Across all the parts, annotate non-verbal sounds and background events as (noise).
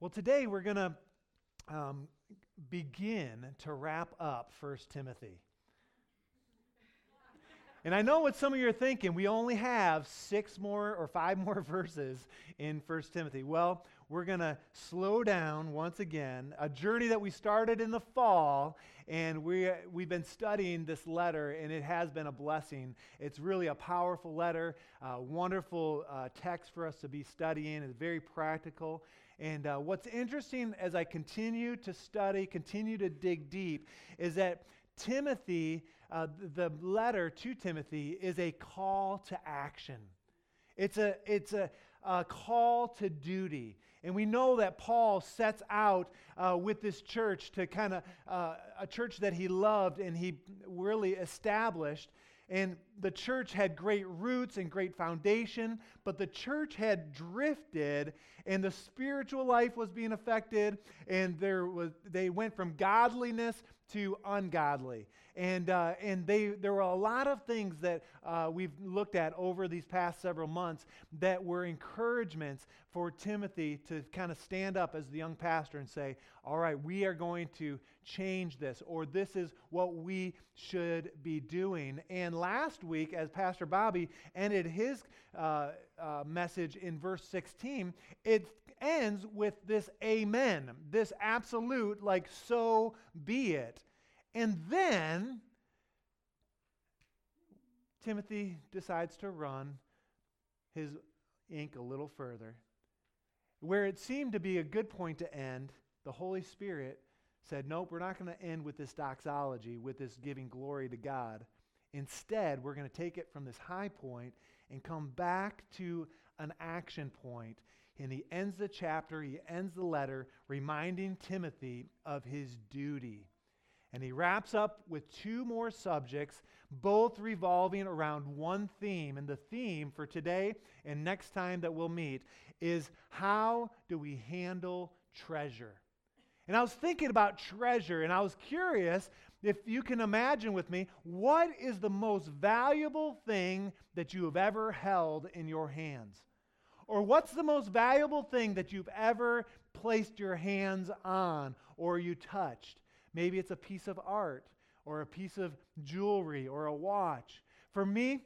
Well, today we're going to um, begin to wrap up 1 Timothy. And I know what some of you are thinking. We only have six more or five (laughs) more verses in 1 Timothy. Well, we're going to slow down once again. A journey that we started in the fall, and we, we've been studying this letter, and it has been a blessing. It's really a powerful letter, a wonderful uh, text for us to be studying. It's very practical. And uh, what's interesting as I continue to study, continue to dig deep, is that Timothy, uh, the letter to Timothy, is a call to action. It's a, it's a, a call to duty. And we know that Paul sets out uh, with this church to kind of uh, a church that he loved and he really established. And the church had great roots and great foundation, but the church had drifted and the spiritual life was being affected and there was they went from godliness to ungodly. And, uh, and they, there were a lot of things that uh, we've looked at over these past several months that were encouragements for Timothy to kind of stand up as the young pastor and say, All right, we are going to change this, or this is what we should be doing. And last week, as Pastor Bobby ended his uh, uh message in verse 16, it ends with this amen, this absolute, like, so be it. And then Timothy decides to run his ink a little further. Where it seemed to be a good point to end, the Holy Spirit said, Nope, we're not going to end with this doxology, with this giving glory to God. Instead, we're going to take it from this high point and come back to an action point. And he ends the chapter, he ends the letter, reminding Timothy of his duty. And he wraps up with two more subjects, both revolving around one theme. And the theme for today and next time that we'll meet is how do we handle treasure? And I was thinking about treasure, and I was curious if you can imagine with me what is the most valuable thing that you have ever held in your hands? Or what's the most valuable thing that you've ever placed your hands on or you touched? Maybe it's a piece of art or a piece of jewelry or a watch. For me,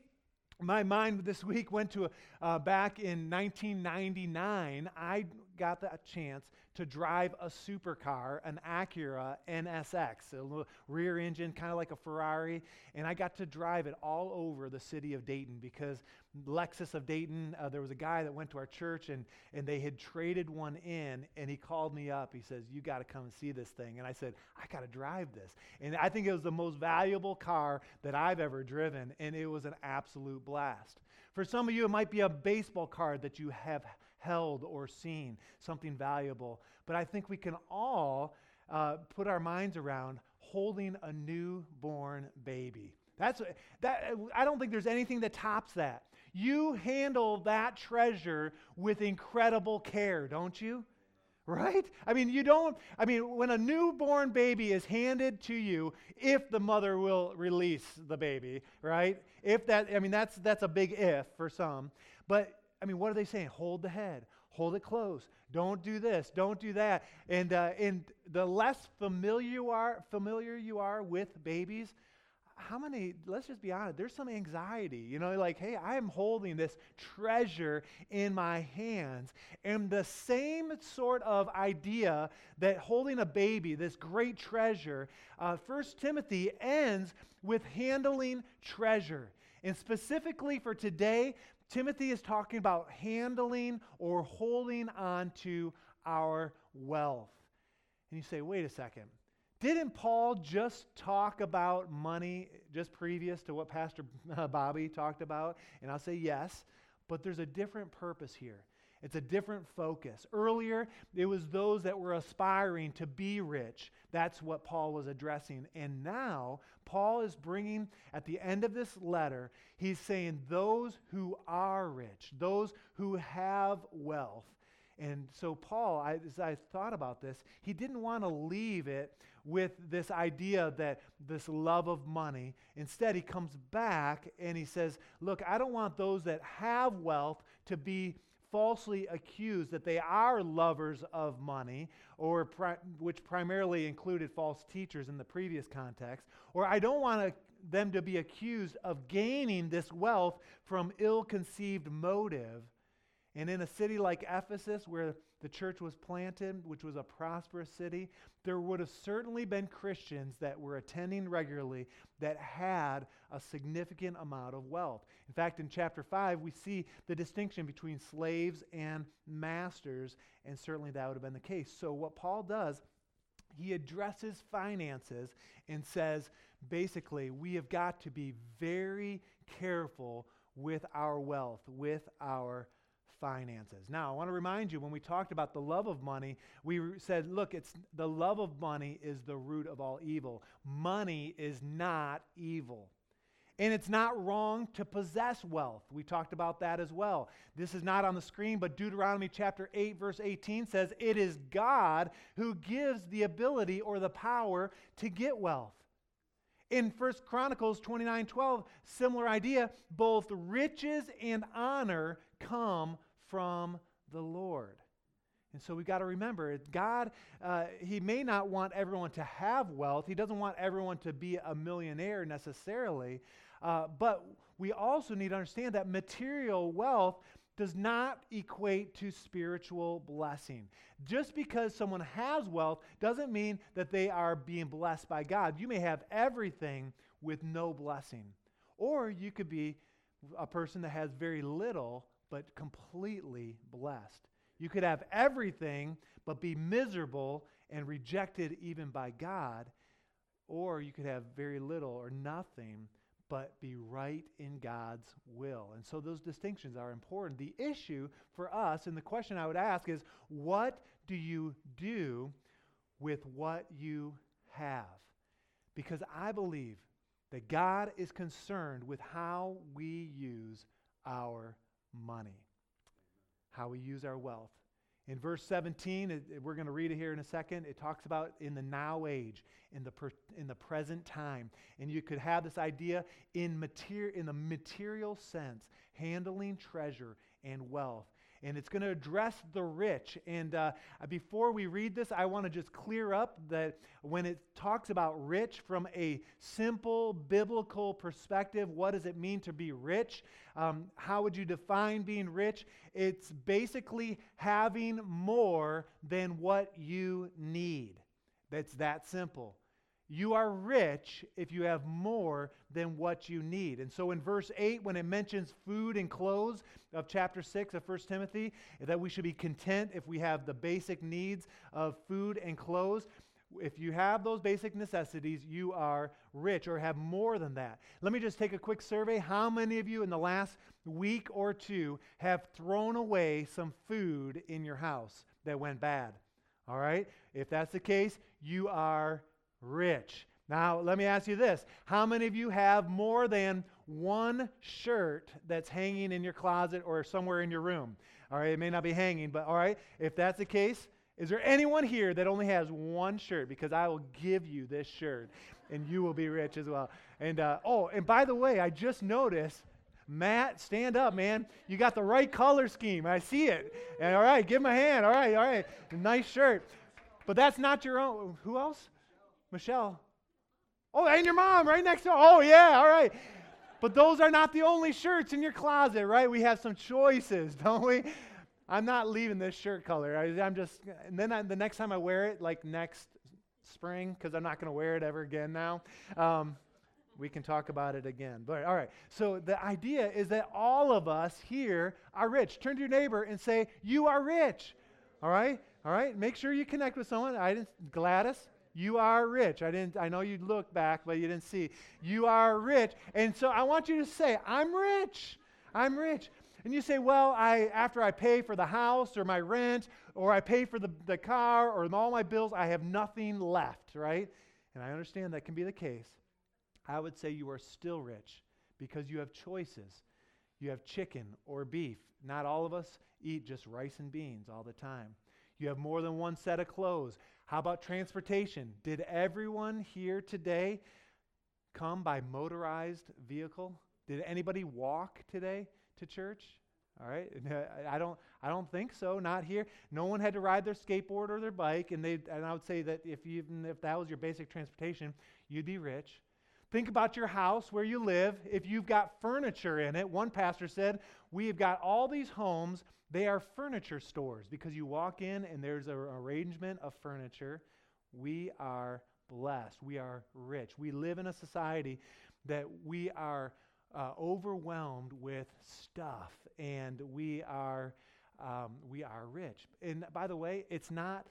my mind this week went to uh, back in 1999. I got the chance to drive a supercar, an Acura NSX, a little rear engine, kind of like a Ferrari. And I got to drive it all over the city of Dayton because Lexus of Dayton, uh, there was a guy that went to our church and, and they had traded one in. And he called me up. He says, You got to come and see this thing. And I said, I got to drive this. And I think it was the most valuable car that I've ever driven. And it was an absolute blast. For some of you, it might be a baseball card that you have held or seen, something valuable. But I think we can all uh, put our minds around holding a newborn baby. That's that. I don't think there's anything that tops that. You handle that treasure with incredible care, don't you? Right? I mean, you don't, I mean, when a newborn baby is handed to you, if the mother will release the baby, right? If that, I mean, that's, that's a big if for some. But I mean, what are they saying? Hold the head, hold it close. Don't do this, don't do that. And, uh, and the less familiar you are, familiar you are with babies, how many, let's just be honest, there's some anxiety. You know, like, hey, I am holding this treasure in my hands. And the same sort of idea that holding a baby, this great treasure, uh, First Timothy ends with handling treasure. And specifically for today, Timothy is talking about handling or holding on to our wealth. And you say, wait a second. Didn't Paul just talk about money just previous to what Pastor (laughs) Bobby talked about? And I'll say yes, but there's a different purpose here. It's a different focus. Earlier, it was those that were aspiring to be rich. That's what Paul was addressing. And now, Paul is bringing, at the end of this letter, he's saying those who are rich, those who have wealth. And so, Paul, I, as I thought about this, he didn't want to leave it with this idea that this love of money. Instead, he comes back and he says, Look, I don't want those that have wealth to be falsely accused that they are lovers of money, or pri- which primarily included false teachers in the previous context, or I don't want to, them to be accused of gaining this wealth from ill conceived motive. And in a city like Ephesus, where the church was planted, which was a prosperous city, there would have certainly been Christians that were attending regularly that had a significant amount of wealth. In fact, in chapter 5, we see the distinction between slaves and masters, and certainly that would have been the case. So, what Paul does, he addresses finances and says, basically, we have got to be very careful with our wealth, with our finances. Now, I want to remind you when we talked about the love of money, we said, look, it's the love of money is the root of all evil. Money is not evil. And it's not wrong to possess wealth. We talked about that as well. This is not on the screen, but Deuteronomy chapter 8, verse 18 says, It is God who gives the ability or the power to get wealth. In 1 Chronicles 29 12, similar idea, both riches and honor come from the Lord. And so we've got to remember, God, uh, He may not want everyone to have wealth. He doesn't want everyone to be a millionaire necessarily. Uh, but we also need to understand that material wealth does not equate to spiritual blessing. Just because someone has wealth doesn't mean that they are being blessed by God. You may have everything with no blessing. Or you could be a person that has very little but completely blessed. You could have everything, but be miserable and rejected even by God. Or you could have very little or nothing, but be right in God's will. And so those distinctions are important. The issue for us, and the question I would ask is what do you do with what you have? Because I believe that God is concerned with how we use our money, how we use our wealth. In verse 17, it, it, we're going to read it here in a second. It talks about in the now age, in the, per, in the present time. And you could have this idea in, materi- in the material sense, handling treasure and wealth and it's going to address the rich. And uh, before we read this, I want to just clear up that when it talks about rich from a simple biblical perspective, what does it mean to be rich? Um, how would you define being rich? It's basically having more than what you need. That's that simple. You are rich if you have more than what you need. And so in verse 8, when it mentions food and clothes of chapter 6 of 1 Timothy, that we should be content if we have the basic needs of food and clothes. If you have those basic necessities, you are rich or have more than that. Let me just take a quick survey. How many of you in the last week or two have thrown away some food in your house that went bad? All right? If that's the case, you are rich. Now, let me ask you this. How many of you have more than one shirt that's hanging in your closet or somewhere in your room? All right, it may not be hanging, but all right, if that's the case, is there anyone here that only has one shirt? Because I will give you this shirt and you will be rich as well. And uh, oh, and by the way, I just noticed, Matt, stand up, man. You got the right color scheme. I see it. And all right, give him a hand. All right, all right. Nice shirt. But that's not your own. Who else? Michelle. Oh, and your mom right next door. Oh, yeah, all right. But those are not the only shirts in your closet, right? We have some choices, (laughs) don't we? I'm not leaving this shirt color. I, am just, and then I, the next time I wear it, like next spring, because I'm not going to wear it ever again now, um, we can talk about it again. But all right, so the idea is that all of us here are rich. Turn to your neighbor and say, You are rich. All right? All right? Make sure you connect with someone. I didn't, Gladys, you are rich. I didn't I know you look back, but you didn't see. You are rich. And so I want you to say, I'm rich. I'm rich. And you say, well, I after I pay for the house or my rent or I pay for the, the car or all my bills, I have nothing left, right? And I understand that can be the case. I would say you are still rich because you have choices. You have chicken or beef. Not all of us eat just rice and beans all the time. You have more than one set of clothes. How about transportation? Did everyone here today come by motorized vehicle? Did anybody walk today to church? All right, (laughs) I don't, I don't think so. Not here. No one had to ride their skateboard or their bike, and they, and I would say that if even if that was your basic transportation, you'd be rich. Think about your house where you live. If you've got furniture in it, one pastor said, We have got all these homes, they are furniture stores because you walk in and there's an arrangement of furniture. We are blessed. We are rich. We live in a society that we are uh, overwhelmed with stuff and we are, um, we are rich. And by the way, it's not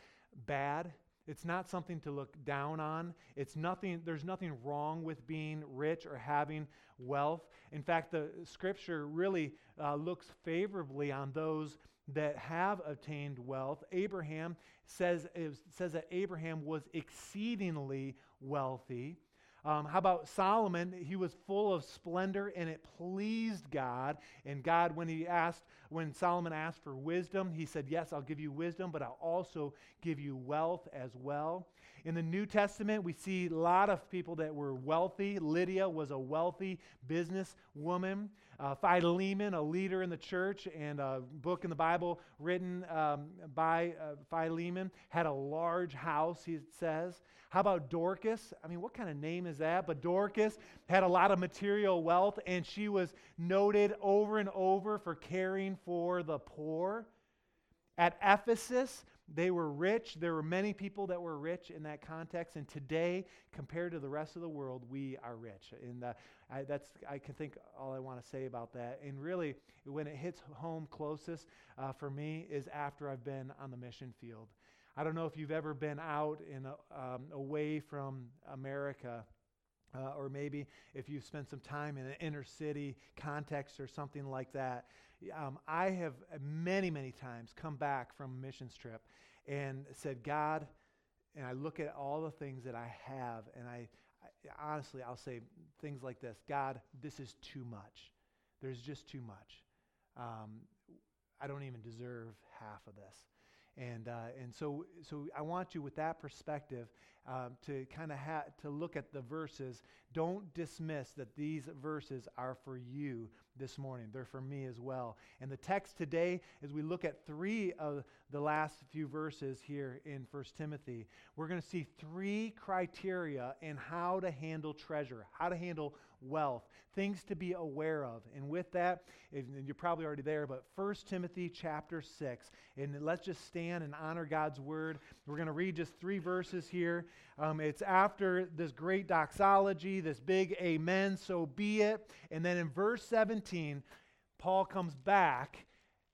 bad it's not something to look down on. It's nothing, there's nothing wrong with being rich or having wealth. In fact, the scripture really uh, looks favorably on those that have obtained wealth. Abraham says, says that Abraham was exceedingly wealthy. Um, how about Solomon? He was full of splendor and it pleased God. And God, when he asked, when Solomon asked for wisdom, he said, Yes, I'll give you wisdom, but I'll also give you wealth as well. In the New Testament, we see a lot of people that were wealthy. Lydia was a wealthy businesswoman. Uh, Philemon, a leader in the church, and a book in the Bible written um, by uh, Philemon, had a large house, he says. How about Dorcas? I mean, what kind of name is that? But Dorcas had a lot of material wealth, and she was noted over and over for caring for the poor. At Ephesus, they were rich. There were many people that were rich in that context. And today, compared to the rest of the world, we are rich. And uh, I, that's, I can think all I want to say about that. And really, when it hits home closest uh, for me is after I've been on the mission field. I don't know if you've ever been out in a, um, away from America. Uh, or maybe if you've spent some time in an inner city context or something like that. Um, I have many, many times come back from a missions trip and said, God, and I look at all the things that I have, and I, I honestly, I'll say things like this God, this is too much. There's just too much. Um, I don't even deserve half of this. And, uh, and so, so I want you with that perspective um, to kind of ha- to look at the verses. Don't dismiss that these verses are for you this morning. They're for me as well. And the text today, as we look at three of the last few verses here in 1 Timothy, we're going to see three criteria in how to handle treasure, how to handle wealth, things to be aware of. And with that, and you're probably already there, but 1 Timothy chapter 6. And let's just stand and honor God's word. We're going to read just three verses here. Um, it's after this great doxology, this big amen, so be it. And then in verse 17, Paul comes back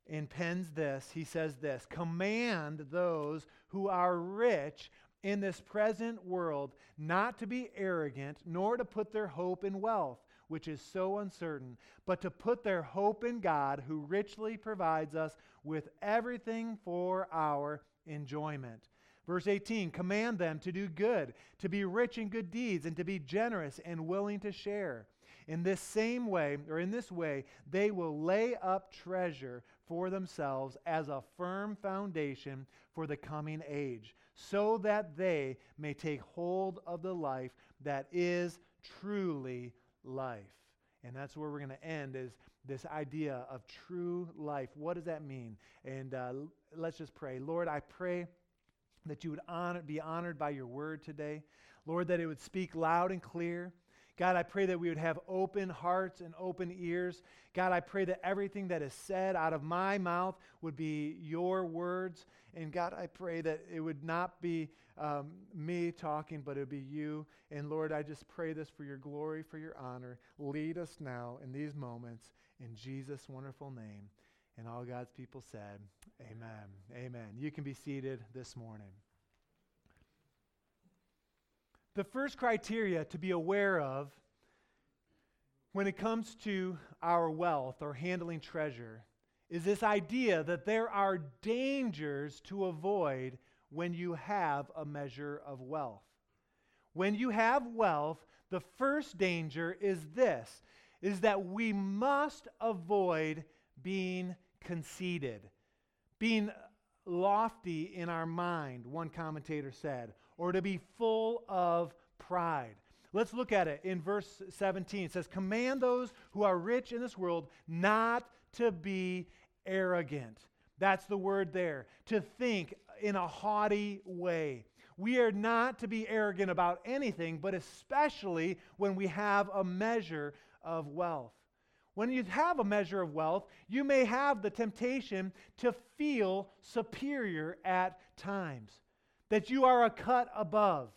and pens this. He says this Command those who are rich in this present world not to be arrogant, nor to put their hope in wealth, which is so uncertain, but to put their hope in God, who richly provides us with everything for our enjoyment. Verse 18 Command them to do good, to be rich in good deeds, and to be generous and willing to share. In this same way, or in this way, they will lay up treasure for themselves as a firm foundation for the coming age so that they may take hold of the life that is truly life. And that's where we're going to end is this idea of true life. What does that mean? And uh, let's just pray. Lord, I pray that you would honor, be honored by your word today. Lord, that it would speak loud and clear. God, I pray that we would have open hearts and open ears. God, I pray that everything that is said out of my mouth would be your words. And God, I pray that it would not be um, me talking, but it would be you. And Lord, I just pray this for your glory, for your honor. Lead us now in these moments in Jesus' wonderful name. And all God's people said, Amen. Amen. You can be seated this morning. The first criteria to be aware of when it comes to our wealth or handling treasure is this idea that there are dangers to avoid when you have a measure of wealth. When you have wealth, the first danger is this is that we must avoid being conceited, being lofty in our mind, one commentator said, or to be full of pride. Let's look at it in verse 17. It says, Command those who are rich in this world not to be arrogant. That's the word there. To think in a haughty way. We are not to be arrogant about anything, but especially when we have a measure of wealth. When you have a measure of wealth, you may have the temptation to feel superior at times, that you are a cut above.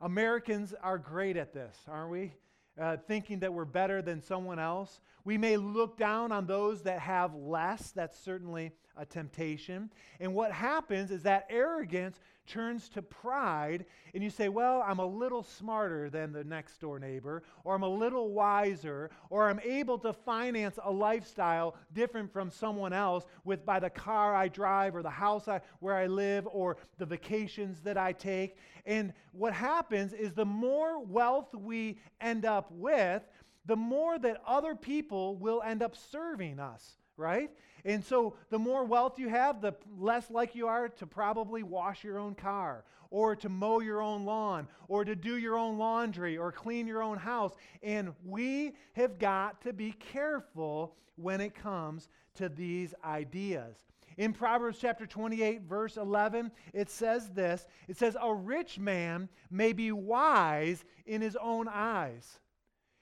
Americans are great at this, aren't we? Uh, thinking that we're better than someone else. We may look down on those that have less. That's certainly a temptation. And what happens is that arrogance turns to pride, and you say, Well, I'm a little smarter than the next door neighbor, or I'm a little wiser, or I'm able to finance a lifestyle different from someone else with by the car I drive, or the house I, where I live, or the vacations that I take. And what happens is the more wealth we end up with, the more that other people will end up serving us, right? And so the more wealth you have, the less like you are to probably wash your own car or to mow your own lawn or to do your own laundry or clean your own house. And we have got to be careful when it comes to these ideas. In Proverbs chapter 28, verse 11, it says this It says, A rich man may be wise in his own eyes.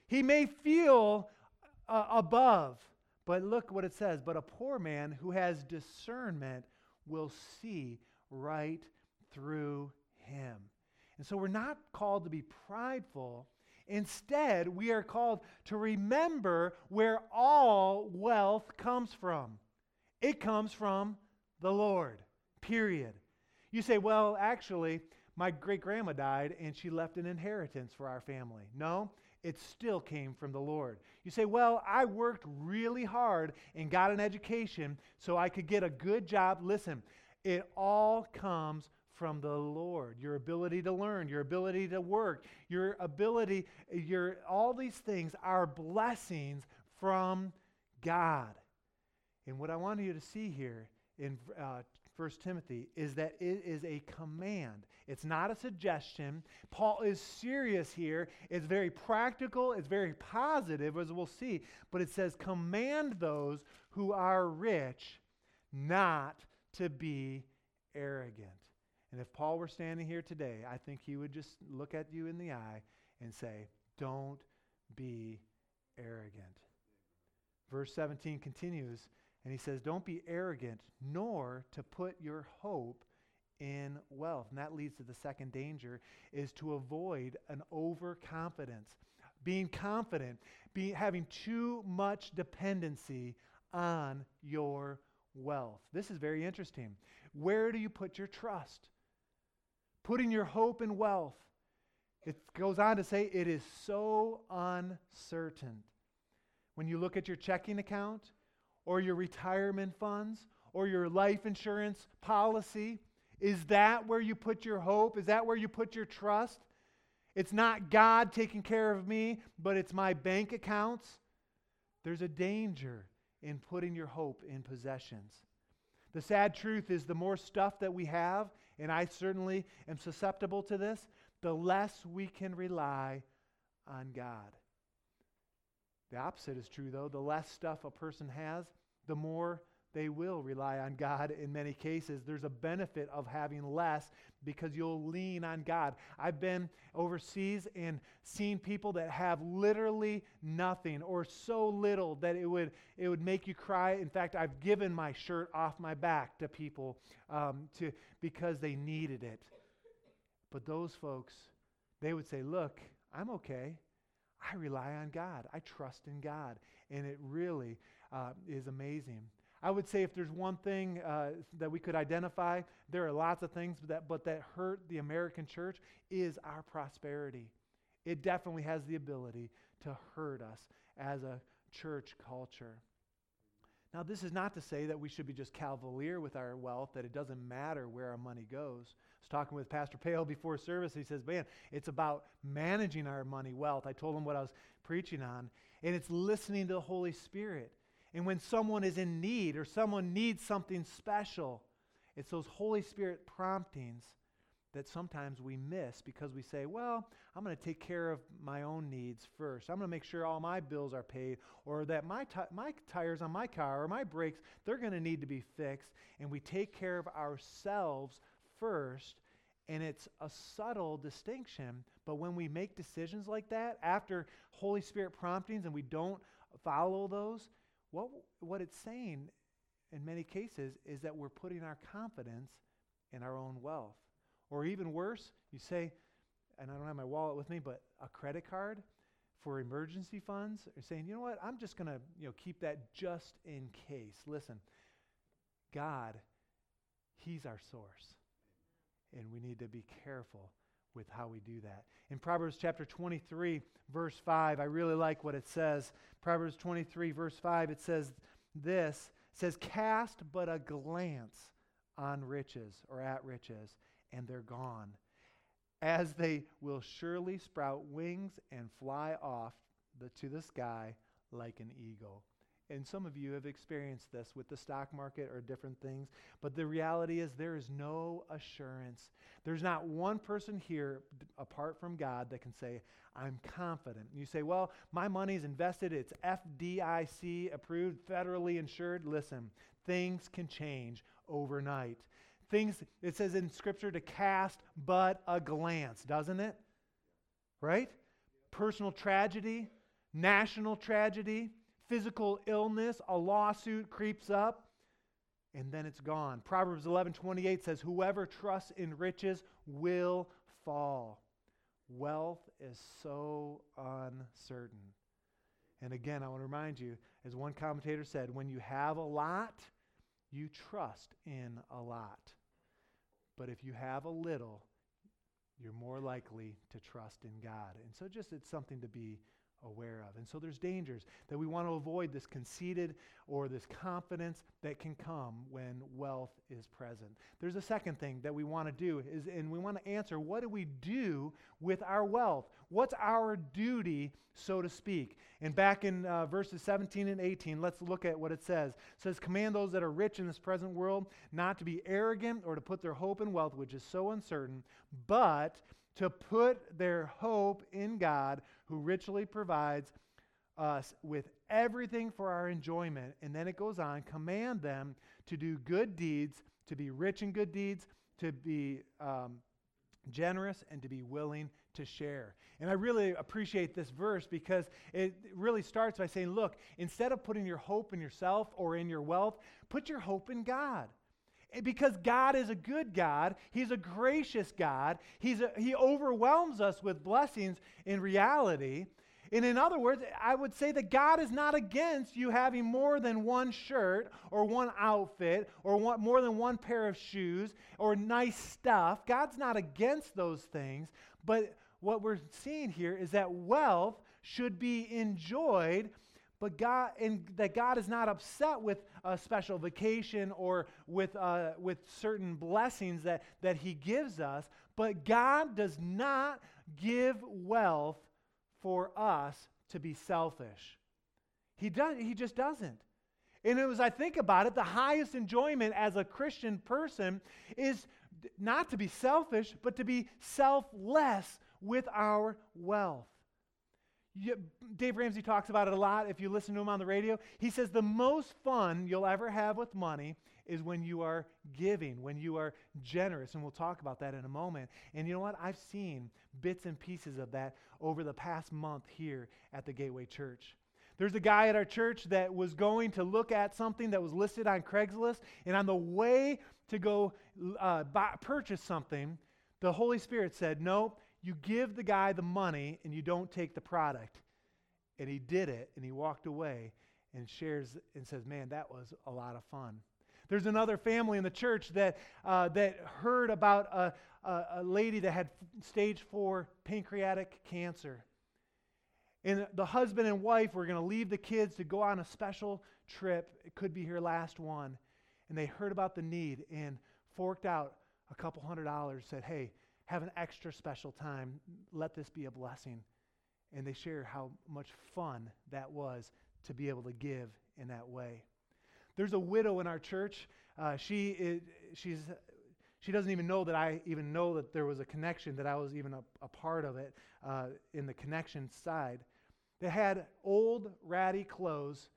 He may feel uh, above but look what it says. But a poor man who has discernment will see right through him. And so we're not called to be prideful. Instead, we are called to remember where all wealth comes from. It comes from the Lord, period. You say, well, actually, my great grandma died and she left an inheritance for our family. No, it still came from the Lord. You say, Well, I worked really hard and got an education so I could get a good job. Listen, it all comes from the Lord. Your ability to learn, your ability to work, your ability, your all these things are blessings from God. And what I want you to see here in uh, 1 Timothy is that it is a command. It's not a suggestion. Paul is serious here. It's very practical, it's very positive, as we'll see. But it says, Command those who are rich not to be arrogant. And if Paul were standing here today, I think he would just look at you in the eye and say, Don't be arrogant. Verse 17 continues and he says, Don't be arrogant, nor to put your hope in wealth. And that leads to the second danger is to avoid an overconfidence. Being confident, having too much dependency on your wealth. This is very interesting. Where do you put your trust? Putting your hope in wealth. It goes on to say it is so uncertain. When you look at your checking account, or your retirement funds or your life insurance policy? Is that where you put your hope? Is that where you put your trust? It's not God taking care of me, but it's my bank accounts. There's a danger in putting your hope in possessions. The sad truth is the more stuff that we have, and I certainly am susceptible to this, the less we can rely on God. The opposite is true, though. The less stuff a person has, the more they will rely on God in many cases. There's a benefit of having less because you'll lean on God. I've been overseas and seen people that have literally nothing or so little that it would, it would make you cry. In fact, I've given my shirt off my back to people um, to, because they needed it. But those folks, they would say, Look, I'm okay. I rely on God. I trust in God. And it really uh, is amazing. I would say if there's one thing uh, that we could identify, there are lots of things that, but that hurt the American church is our prosperity. It definitely has the ability to hurt us as a church culture. Now, this is not to say that we should be just cavalier with our wealth, that it doesn't matter where our money goes. I was talking with Pastor Pale before service. He says, Man, it's about managing our money wealth. I told him what I was preaching on, and it's listening to the Holy Spirit. And when someone is in need or someone needs something special, it's those Holy Spirit promptings that sometimes we miss because we say, well, I'm going to take care of my own needs first. I'm going to make sure all my bills are paid or that my, t- my tires on my car or my brakes, they're going to need to be fixed. And we take care of ourselves first. And it's a subtle distinction. But when we make decisions like that after Holy Spirit promptings and we don't follow those, what, what it's saying in many cases is that we're putting our confidence in our own wealth. Or even worse, you say, and I don't have my wallet with me, but a credit card for emergency funds, or saying, you know what, I'm just going to you know, keep that just in case. Listen, God, He's our source. And we need to be careful with how we do that. In Proverbs chapter 23, verse 5, I really like what it says. Proverbs 23, verse 5, it says this it says, Cast but a glance on riches or at riches, and they're gone, as they will surely sprout wings and fly off the, to the sky like an eagle. And some of you have experienced this with the stock market or different things. But the reality is, there is no assurance. There's not one person here, apart from God, that can say, I'm confident. You say, well, my money's invested, it's FDIC approved, federally insured. Listen, things can change overnight. Things, it says in Scripture to cast but a glance, doesn't it? Right? Personal tragedy, national tragedy, physical illness, a lawsuit creeps up, and then it's gone. Proverbs 11:28 says, "Whoever trusts in riches will fall." Wealth is so uncertain. And again, I want to remind you, as one commentator said, when you have a lot, you trust in a lot. But if you have a little, you're more likely to trust in God. And so just it's something to be aware of. And so there's dangers that we want to avoid this conceited or this confidence that can come when wealth is present. There's a second thing that we want to do is and we want to answer what do we do with our wealth? What's our duty, so to speak? And back in uh, verses 17 and 18, let's look at what it says. It says, Command those that are rich in this present world not to be arrogant or to put their hope in wealth, which is so uncertain, but to put their hope in God, who richly provides us with everything for our enjoyment. And then it goes on command them to do good deeds, to be rich in good deeds, to be um, generous, and to be willing to share. And I really appreciate this verse because it really starts by saying, look, instead of putting your hope in yourself or in your wealth, put your hope in God. Eh, because God is a good God, He's a gracious God, He's a, He overwhelms us with blessings in reality. And in other words, I would say that God is not against you having more than one shirt or one outfit or one, more than one pair of shoes or nice stuff. God's not against those things. But what we're seeing here is that wealth should be enjoyed but God, and that God is not upset with a special vacation or with, uh, with certain blessings that, that He gives us, but God does not give wealth for us to be selfish. He, does, he just doesn't. And as I think about it, the highest enjoyment as a Christian person is not to be selfish, but to be selfless with our wealth. You, Dave Ramsey talks about it a lot if you listen to him on the radio. He says the most fun you'll ever have with money is when you are giving, when you are generous. And we'll talk about that in a moment. And you know what? I've seen bits and pieces of that over the past month here at the Gateway Church. There's a guy at our church that was going to look at something that was listed on Craigslist. And on the way to go uh, buy, purchase something, the Holy Spirit said, No, you give the guy the money and you don't take the product. And he did it and he walked away and shares and says, Man, that was a lot of fun. There's another family in the church that, uh, that heard about a, a, a lady that had stage four pancreatic cancer. And the husband and wife were going to leave the kids to go on a special trip. It could be her last one. And they heard about the need and forked out a couple hundred dollars, said, Hey, have an extra special time. Let this be a blessing. And they share how much fun that was to be able to give in that way. There's a widow in our church. Uh, she is, she's, She doesn't even know that I even know that there was a connection, that I was even a, a part of it uh, in the connection side. They had old, ratty clothes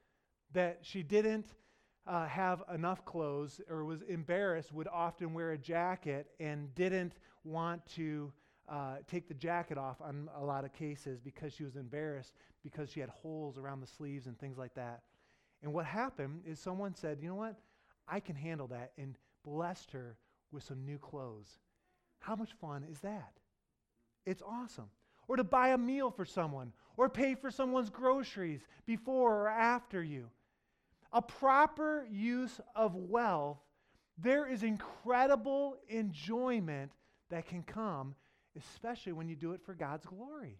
that she didn't uh, have enough clothes or was embarrassed, would often wear a jacket and didn't want to uh, take the jacket off on a lot of cases because she was embarrassed because she had holes around the sleeves and things like that. And what happened is someone said, you know what? I can handle that and blessed her with some new clothes. How much fun is that? It's awesome. Or to buy a meal for someone, or pay for someone's groceries before or after you. A proper use of wealth, there is incredible enjoyment that can come, especially when you do it for God's glory.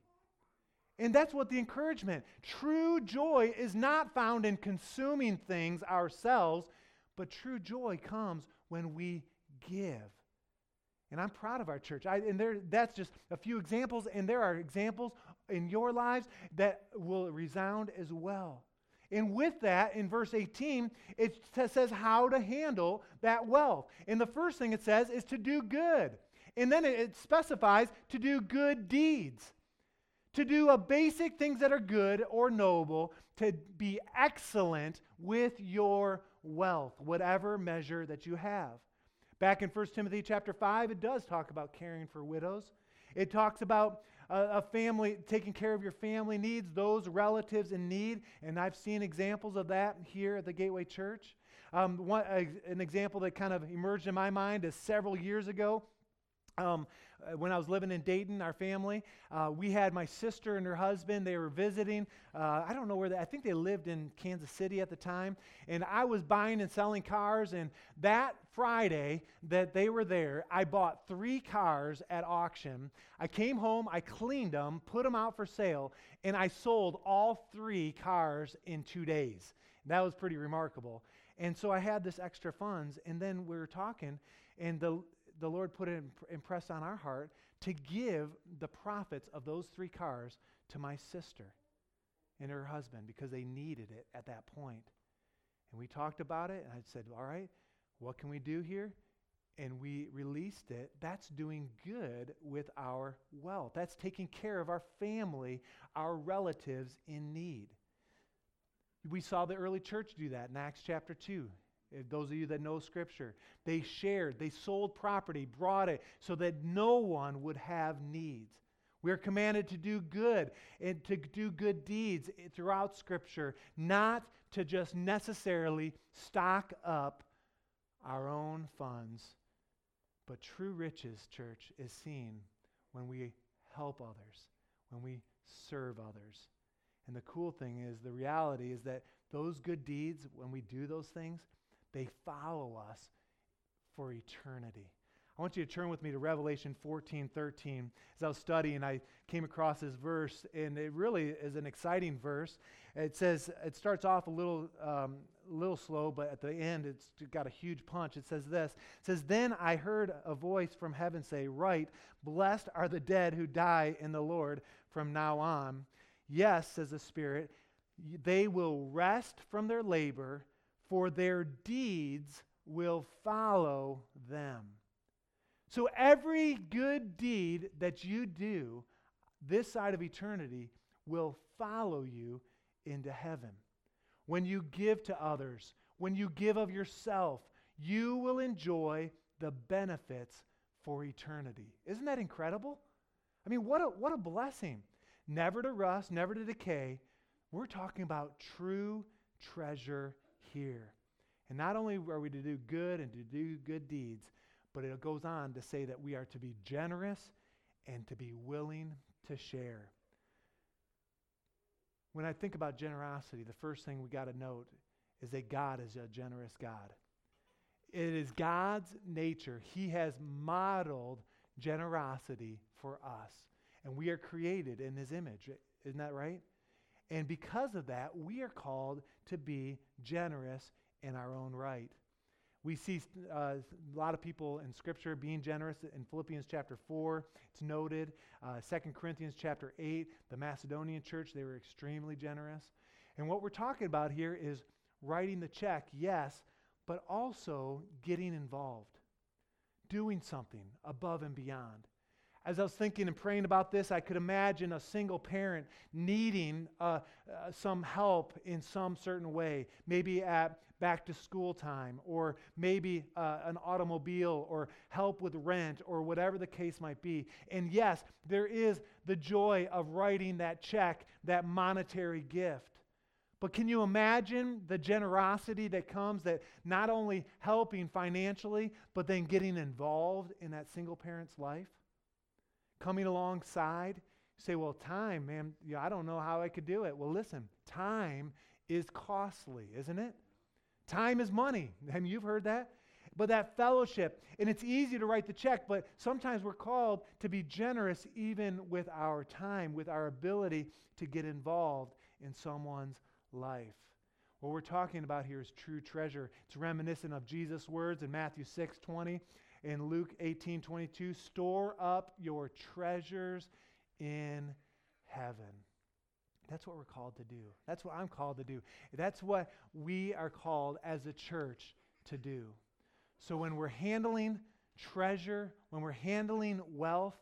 And that's what the encouragement. True joy is not found in consuming things ourselves, but true joy comes when we give. And I'm proud of our church. I, and there, that's just a few examples, and there are examples in your lives that will resound as well. And with that, in verse 18, it says how to handle that wealth. And the first thing it says is to do good. And then it specifies to do good deeds. To do a basic things that are good or noble, to be excellent with your wealth, whatever measure that you have. Back in 1 Timothy chapter 5, it does talk about caring for widows. It talks about a, family, taking care of your family needs, those relatives in need. And I've seen examples of that here at the Gateway Church. Um, one, uh, an example that kind of emerged in my mind is several years ago. Um, when I was living in Dayton, our family, uh, we had my sister and her husband. They were visiting. Uh, I don't know where they, I think they lived in Kansas City at the time. And I was buying and selling cars. And that Friday that they were there, I bought three cars at auction. I came home, I cleaned them, put them out for sale, and I sold all three cars in two days. That was pretty remarkable. And so I had this extra funds, and then we were talking, and the the Lord put it impressed on our heart to give the profits of those three cars to my sister and her husband because they needed it at that point. And we talked about it, and I said, All right, what can we do here? And we released it. That's doing good with our wealth. That's taking care of our family, our relatives in need. We saw the early church do that in Acts chapter 2. Eh, those of you that know Scripture, they shared, they sold property, brought it so that no one would have needs. We are commanded to do good and to do good deeds throughout Scripture, not to just necessarily stock up our own funds. But true riches, church, is seen when we help others, when we serve others. And the cool thing is, the reality is that those good deeds, when we do those things, they follow us for eternity. I want you to turn with me to Revelation 14 13. As I was studying, I came across this verse, and it really is an exciting verse. It says, it starts off a little, um, little slow, but at the end, it's got a huge punch. It says this It says, Then I heard a voice from heaven say, Write, blessed are the dead who die in the Lord from now on. Yes, says the Spirit, they will rest from their labor for their deeds will follow them. So every good deed that you do this side of eternity will follow you into heaven. When you give to others, when you give of yourself, you will enjoy the benefits for eternity. Isn't that incredible? I mean, what a, what a blessing. Never to rust, never to decay. We're talking about true treasure here. And not only are we to do good and to do good deeds, but it goes on to say that we are to be generous and to be willing to share. When I think about generosity, the first thing we got to note is that God is a generous God. It is God's nature. He has modeled generosity for us. And we are created in His image. Isn't that right? And because of that, we are called to be generous in our own right. We see uh, a lot of people in Scripture being generous. In Philippians chapter 4, it's noted. Uh, 2 Corinthians chapter 8, the Macedonian church, they were extremely generous. And what we're talking about here is writing the check, yes, but also getting involved. doing something above and beyond. As I was thinking and praying about this, I could imagine a single parent needing uh, uh, some help in some certain way, maybe at back to school time, or maybe uh, an automobile, or help with rent, or whatever the case might be. And yes, there is the joy of writing that check, that monetary gift. But can you imagine the generosity that comes that not only helping financially, but then getting involved in that single parent's life? Coming alongside, you say, Well, time, man, yeah, I don't know how I could do it. Well, listen, time is costly, isn't it? Time is money. (laughs) Mean, you've heard that. But that fellowship, and it's easy to write the check, but sometimes we're called to be generous even with our time, with our ability to get involved in someone's life. What we're talking about here is true treasure. It's reminiscent of Jesus' words in Matthew 6 20 and Luke 18 22. Store up your treasures in heaven. That's what we're called to do. That's what I'm called to do. That's what we are called as a church to do. So when we're handling treasure, when we're handling wealth,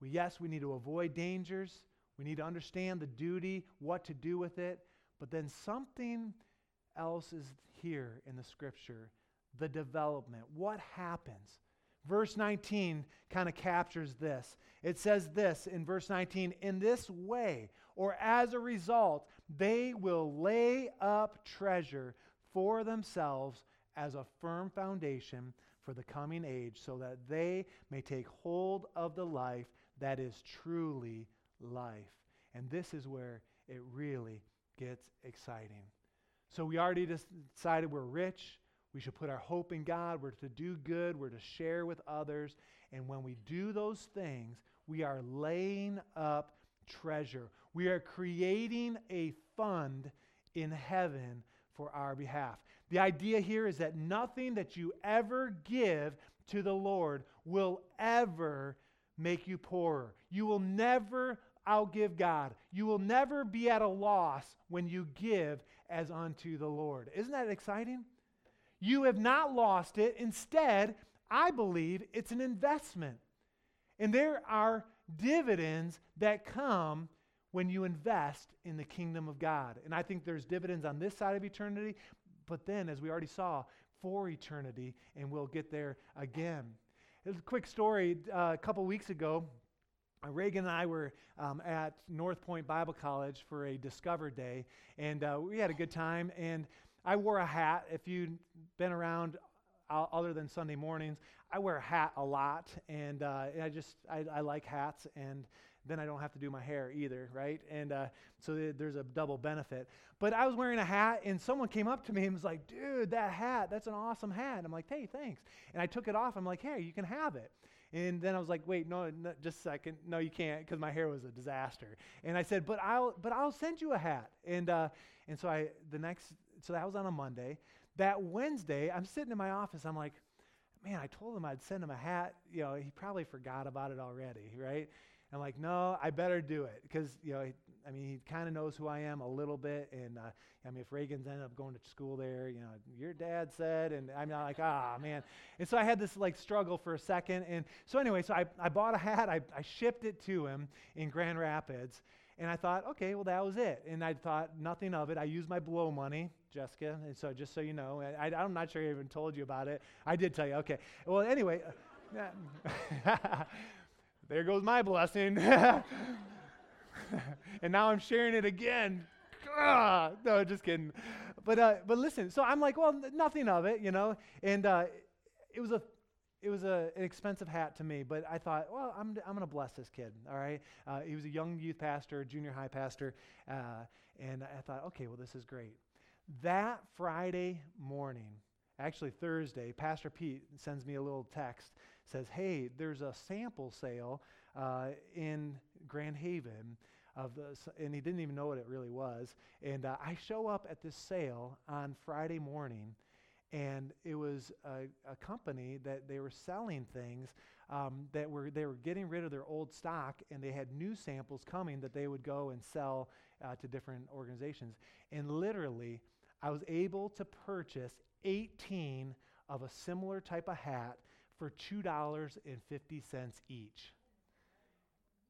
we, yes, we need to avoid dangers. We need to understand the duty, what to do with it. But then something else is here in the scripture the development. What happens? Verse 19 kind of captures this. It says this in verse 19 In this way, or as a result, they will lay up treasure for themselves as a firm foundation for the coming age, so that they may take hold of the life that is truly life. And this is where it really gets exciting. So we already decided we're rich. We should put our hope in God. We're to do good. We're to share with others. And when we do those things, we are laying up treasure. We are creating a fund in heaven for our behalf. The idea here is that nothing that you ever give to the Lord will ever make you poorer. You will never outgive God. You will never be at a loss when you give as unto the Lord. Isn't that exciting? You have not lost it. Instead, I believe it's an investment. And there are dividends that come when you invest in the kingdom of God. And I think there's dividends on this side of eternity, but then, as we already saw, for eternity, and we'll get there again. It was a quick story. Uh, a couple weeks ago, uh, Reagan and I were um, at North Point Bible College for a Discover Day, and uh, we had a good time. And I wore a hat. If you've been around uh, other than Sunday mornings, I wear a hat a lot, and uh, I just I, I, like hats, and then I don't have to do my hair either, right? And uh, so th- there's a double benefit. But I was wearing a hat, and someone came up to me and was like, "Dude, that hat, that's an awesome hat." I'm like, "Hey, thanks." And I took it off. I'm like, "Hey, you can have it." And then I was like, wait, no, no just a second. No, you can't because my hair was a disaster. And I said, but I'll, but I'll send you a hat. And, uh, and so I, the next, so that was on a Monday. That Wednesday, I'm sitting in my office. I'm like, man, I told him I'd send him a hat. You know, he probably forgot about it already, right? I'm like, no, I better do it because you know I mean, he kind of knows who I am a little bit. And uh, I mean, if Reagan's ended up going to school there, you know, your dad said, and I'm not like, ah, man. And so I had this like struggle for a second. And so anyway, so I, I bought a hat. I, I shipped it to him in Grand Rapids. And I thought, okay, well, that was it. And I thought nothing of it. I used my blow money, Jessica. And so just so you know, I, am not sure I even told you about it. I did tell you. Okay. Well, anyway, (laughs) there goes my blessing. (laughs) and now I'm sharing it again. Ugh. No, just kidding. But uh, but listen. So I'm like, well, nothing of it, you know. And uh, it was a it was a, an expensive hat to me, but I thought, well, I'm, I'm going to bless this kid, all right? Uh, he was a young youth pastor, junior high pastor, uh, and I thought, okay, well, this is great. That Friday morning, actually Thursday, Pastor Pete sends me a little text, says, hey, there's a sample sale uh, in Grand Haven of the, and he didn't even know what it really was. And uh, I show up at this sale on Friday morning, and it was a, a company that they were selling things um, that were they were getting rid of their old stock, and they had new samples coming that they would go and sell uh, to different organizations. And literally, I was able to purchase 18 of a similar type of hat for $2.50 each.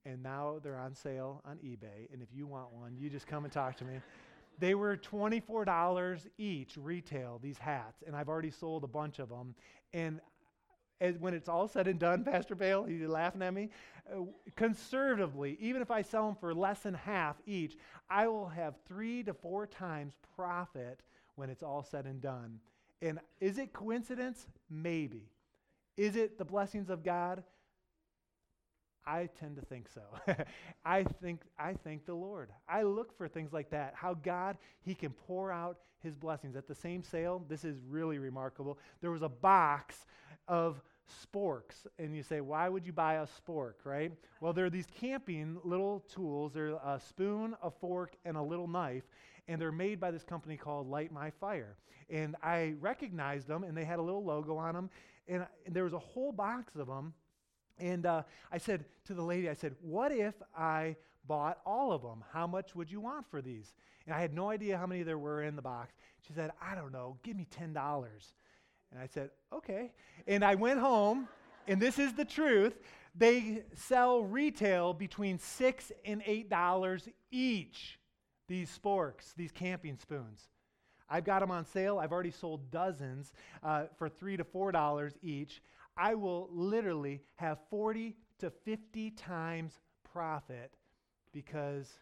And now they're on sale on eBay. And if you want one, you just come and talk to me. (laughs) They were $24 each retail, these hats. And I've already sold a bunch of them. And as, when it's all said and done, (laughs) Pastor Bale, he's laughing at me. Uh, conservatively, even if I sell them for less than half each, I will have three to four times profit when it's all said and done. And is it coincidence? Maybe. Is it the blessings of God? I tend to think so. (laughs) I think I thank the Lord. I look for things like that. How God he can pour out his blessings at the same sale. This is really remarkable. There was a box of sporks and you say why would you buy a spork? Right? Well there are these camping little tools. They're a spoon a fork and a little knife and they're made by this company called Light My Fire. And i recognized them and they had a little logo on them and, and there was a whole box of them and uh, i said to the lady i said what if i bought all of them how much would you want for these? And i had no idea how many there were in the box. She said i don't know. Give me $10 and I said, okay. And I went home, and this is the truth. They sell retail between six and eight dollars each, these sporks, these camping spoons. I've got them on sale. I've already sold dozens uh, for three to four dollars each. I will literally have 40 to 50 times profit because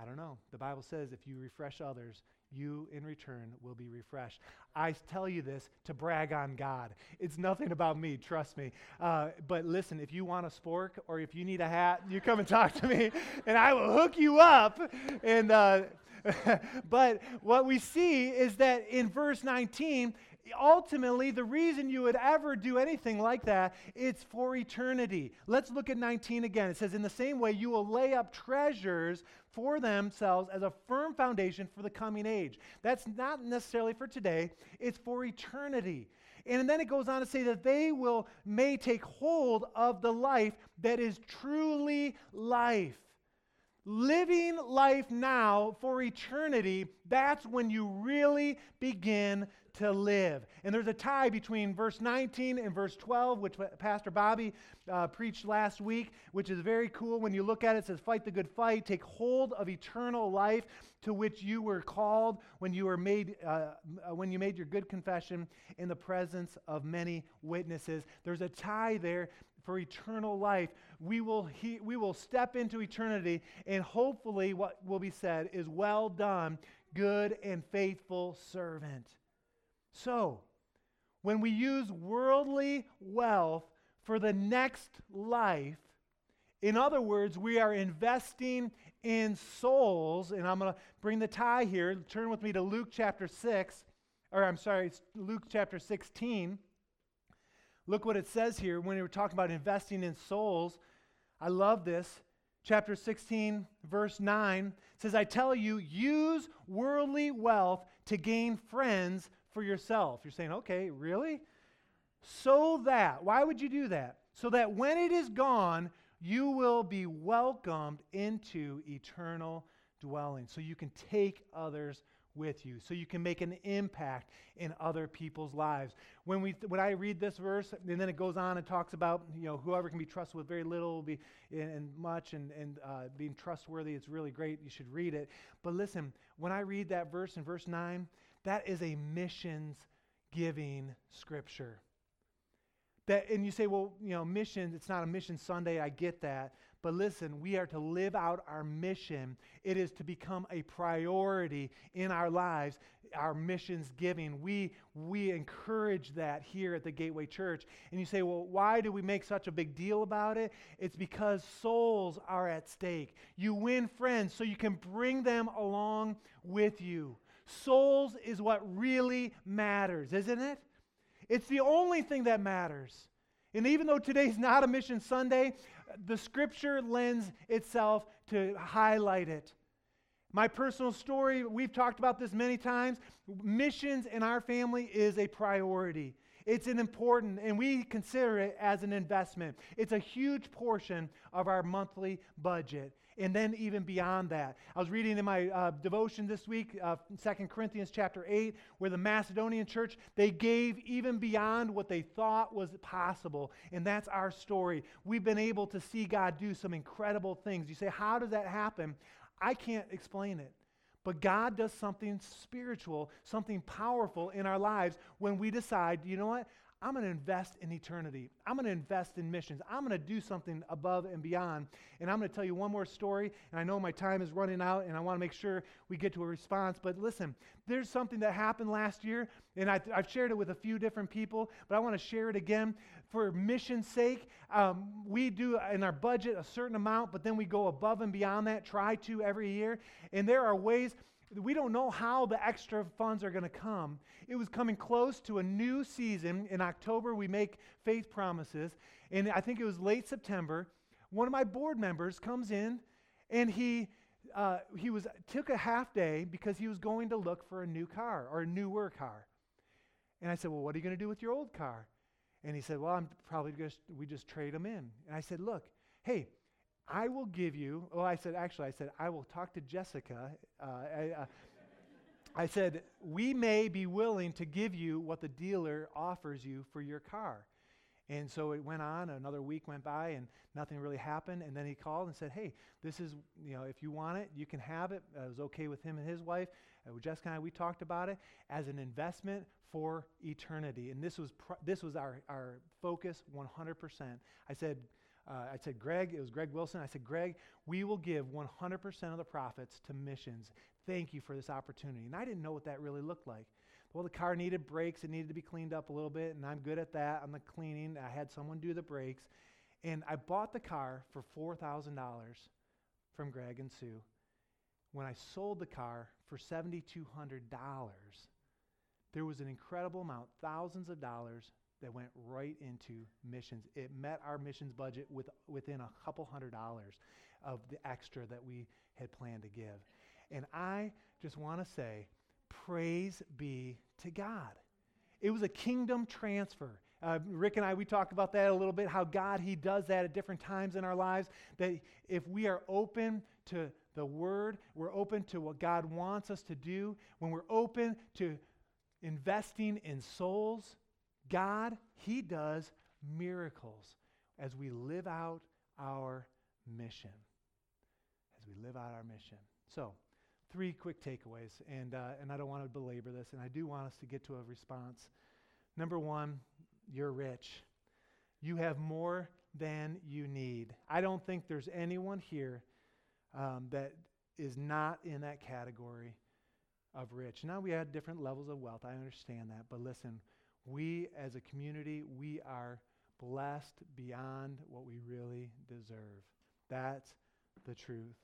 I don't know. The Bible says if you refresh others, you in return will be refreshed. I tell you this to brag on God. It's nothing about me, trust me. Uh, but listen, if you want a spork or if you need a hat, you come and talk to me, and I will hook you up. And uh, (laughs) but what we see is that in verse 19, ultimately, the reason you would ever do anything like that, it's for eternity. Let's look at 19 again. It says, In the same way, you will lay up treasures for themselves as a firm foundation for the coming age. That's not necessarily for today, it's for eternity. And then it goes on to say that they will may take hold of the life that is truly life. Living life now for eternity, that's when you really begin to live. And there's a tie between verse 19 and verse 12, which Pastor Bobby uh, preached last week, which is very cool. When you look at it, it says, Fight the good fight, take hold of eternal life to which you were called when you were made uh, when you made your good confession in the presence of many witnesses there's a tie there for eternal life we will he, we will step into eternity and hopefully what will be said is well done good and faithful servant so, when we use worldly wealth for the next life, in other words, we are investing in souls, and I'm going to bring the tie here. Turn with me to Luke chapter 6, or I'm sorry, Luke chapter 16. Look what it says here when we're talking about investing in souls. I love this. Chapter 16, verse 9 says, I tell you, use worldly wealth to gain friends for yourself. You're saying, okay, really? So that, why would you do that? So that when it is gone, you will be welcomed into eternal dwelling. So you can take others with you. So you can make an impact in other people's lives. When, we, when I read this verse, and then it goes on and talks about, you know, whoever can be trusted with very little will be in, much, and, and uh, being trustworthy, it's really great. You should read it. But listen, when I read that verse in verse 9, that is a missions giving scripture. That, and you say, well, you know, missions, it's not a mission Sunday, I get that. But listen, we are to live out our mission. It is to become a priority in our lives, our missions giving. We, we encourage that here at the Gateway Church. And you say, well, why do we make such a big deal about it? It's because souls are at stake. You win friends so you can bring them along with you. Souls is what really matters, isn't it? It's the only thing that matters. And even though today's (laughs) not a Mission Sunday, the scripture lends itself to highlight it. My personal story, we've talked about this many times. Missions in our family is a priority. It's an important, and we consider it as an investment. It's a huge portion of our monthly budget. And then even beyond that, I was reading in my uh, devotion this week, uh, 2 Corinthians chapter 8, where the Macedonian church, they gave even beyond what they thought was possible. And that's our story. We've been able to see God do some incredible things. You say, how does that happen? I can't explain it. But God does something spiritual, something powerful in our lives when we decide, you know what? I'm going to invest in eternity. I'm going to invest in missions. I'm going to do something above and beyond. And I'm going to tell you one more story. And I know my time is running out, and I want to make sure we get to a response. But listen, there's something that happened last year, and I, have shared it with a few different people, but I want to share it again. For mission's sake, um, we do in our budget a certain amount, but then we go above and beyond that, try to every year. And there are ways we don't know how the extra funds are going to come. It was coming close to a new season. In October, we make faith promises. And I think it was late September. One of my board members comes in and he, uh, he was, took a half day because he was going to look for a new car or a newer car. And I said, Well, what are you going to do with your old car? And he said, Well, I'm probably just, we just trade them in. And I said, Look, hey, I will give you, well, I said, actually, I said, I will talk to Jessica. Uh, I, uh, I said, we may be willing to give you what the dealer offers you for your car. And so it went on. Another week went by, and nothing really happened. And then he called and said, "Hey, this is you know, if you want it, you can have it." It was okay with him and his wife. Uh, Jessica and I, we talked about it as an investment for eternity. And this was pr- this was our our focus 100%. I said, uh, I said, Greg, it was Greg Wilson. I said, Greg, we will give 100% of the profits to missions. Thank you for this opportunity. And I didn't know what that really looked like. Well, the car needed brakes. It needed to be cleaned up a little bit, and I'm good at that on the cleaning. I had someone do the brakes. And I bought the car for $4,000 from Greg and Sue. When I sold the car for $7,200, there was an incredible amount, thousands of dollars that went right into missions. It met our missions budget with, within a couple hundred dollars of the extra that we had planned to give. And I just want to say, praise be to God. It was a kingdom transfer. Uh, Rick and I, we talked about that a little bit, how God, He does that at different times in our lives. That if we are open to the Word, we're open to what God wants us to do, when we're open to investing in souls, God, He does miracles as we live out our mission. As we live out our mission. So, three quick takeaways, and, uh, and I don't want to belabor this, and I do want us to get to a response. Number one, you're rich. You have more than you need. I don't think there's anyone here um, that is not in that category of rich. Now, we have different levels of wealth. I understand that. But listen, we as a community, we are blessed beyond what we really deserve. That's the truth.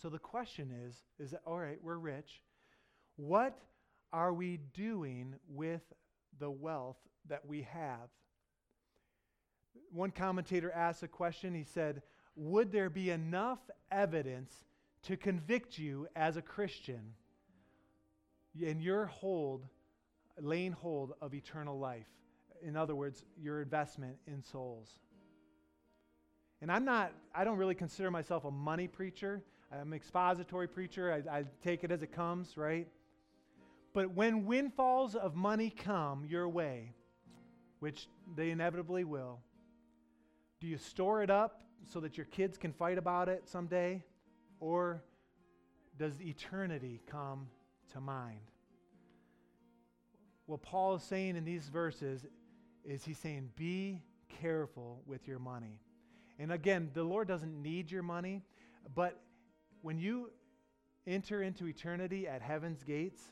So the question is is that all right, we're rich. What are we doing with the wealth that we have? One commentator asked a question. He said, Would there be enough evidence to convict you as a Christian in your hold laying hold of eternal life. In other words, your investment in souls. And I'm not, I don't really consider myself a money preacher. I'm an expository preacher. I, I take it as it comes, right? But when windfalls of money come your way, which they inevitably will, do you store it up so that your kids can fight about it someday? Or does eternity come to mind? What Paul is saying in these verses is he's saying, be careful with your money. And again, the Lord doesn't need your money, but when you enter into eternity at heaven's gates,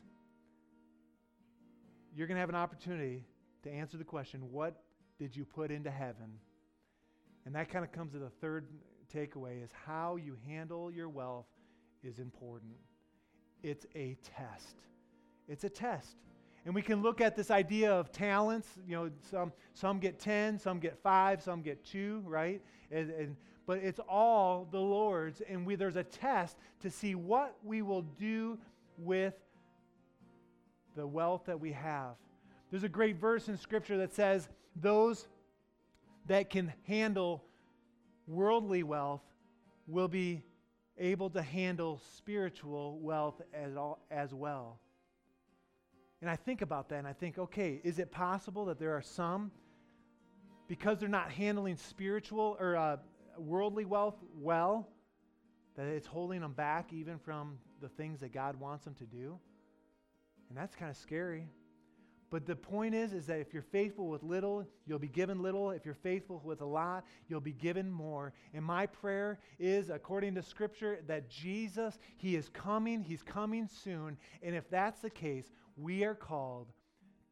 you're going to have an opportunity to answer the question, what did you put into heaven? And that kind of comes to the third takeaway is how you handle your wealth is important. It's a test. It's a test. And we can look at this idea of talents. You know, some, some get 10, some get 5, some get 2, right? And, and, but it's all the Lord's. And we, there's a test to see what we will do with the wealth that we have. There's a great verse in Scripture that says, Those that can handle worldly wealth will be able to handle spiritual wealth as, all, as well. And I think about that and I think, okay, is it possible that there are some, because they're not handling spiritual or uh, worldly wealth well, that it's holding them back even from the things that God wants them to do? And that's kind of scary. But the point is, is that if you're faithful with little, you'll be given little. If you're faithful with a lot, you'll be given more. And my prayer is, according to Scripture, that Jesus, He is coming. He's coming soon. And if that's the case, we are called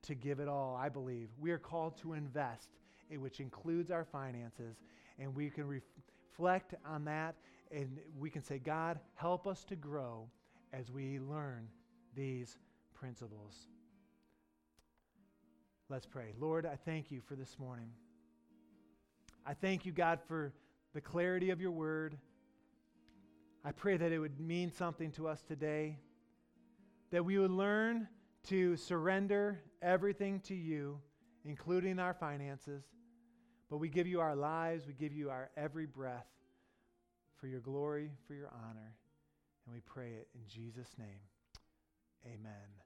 to give it all, I believe. We are called to invest, eh, which includes our finances. And we can reflect on that and we can say, God, help us to grow as we learn these principles. Let's pray. Lord, I thank you for this morning. I thank you, God, for the clarity of your word. I pray that it would mean something to us today, that we would learn to surrender everything to you, including our finances. But we give you our lives, we give you our every breath for your glory, for your honor. And we pray it in Jesus' name. Amen.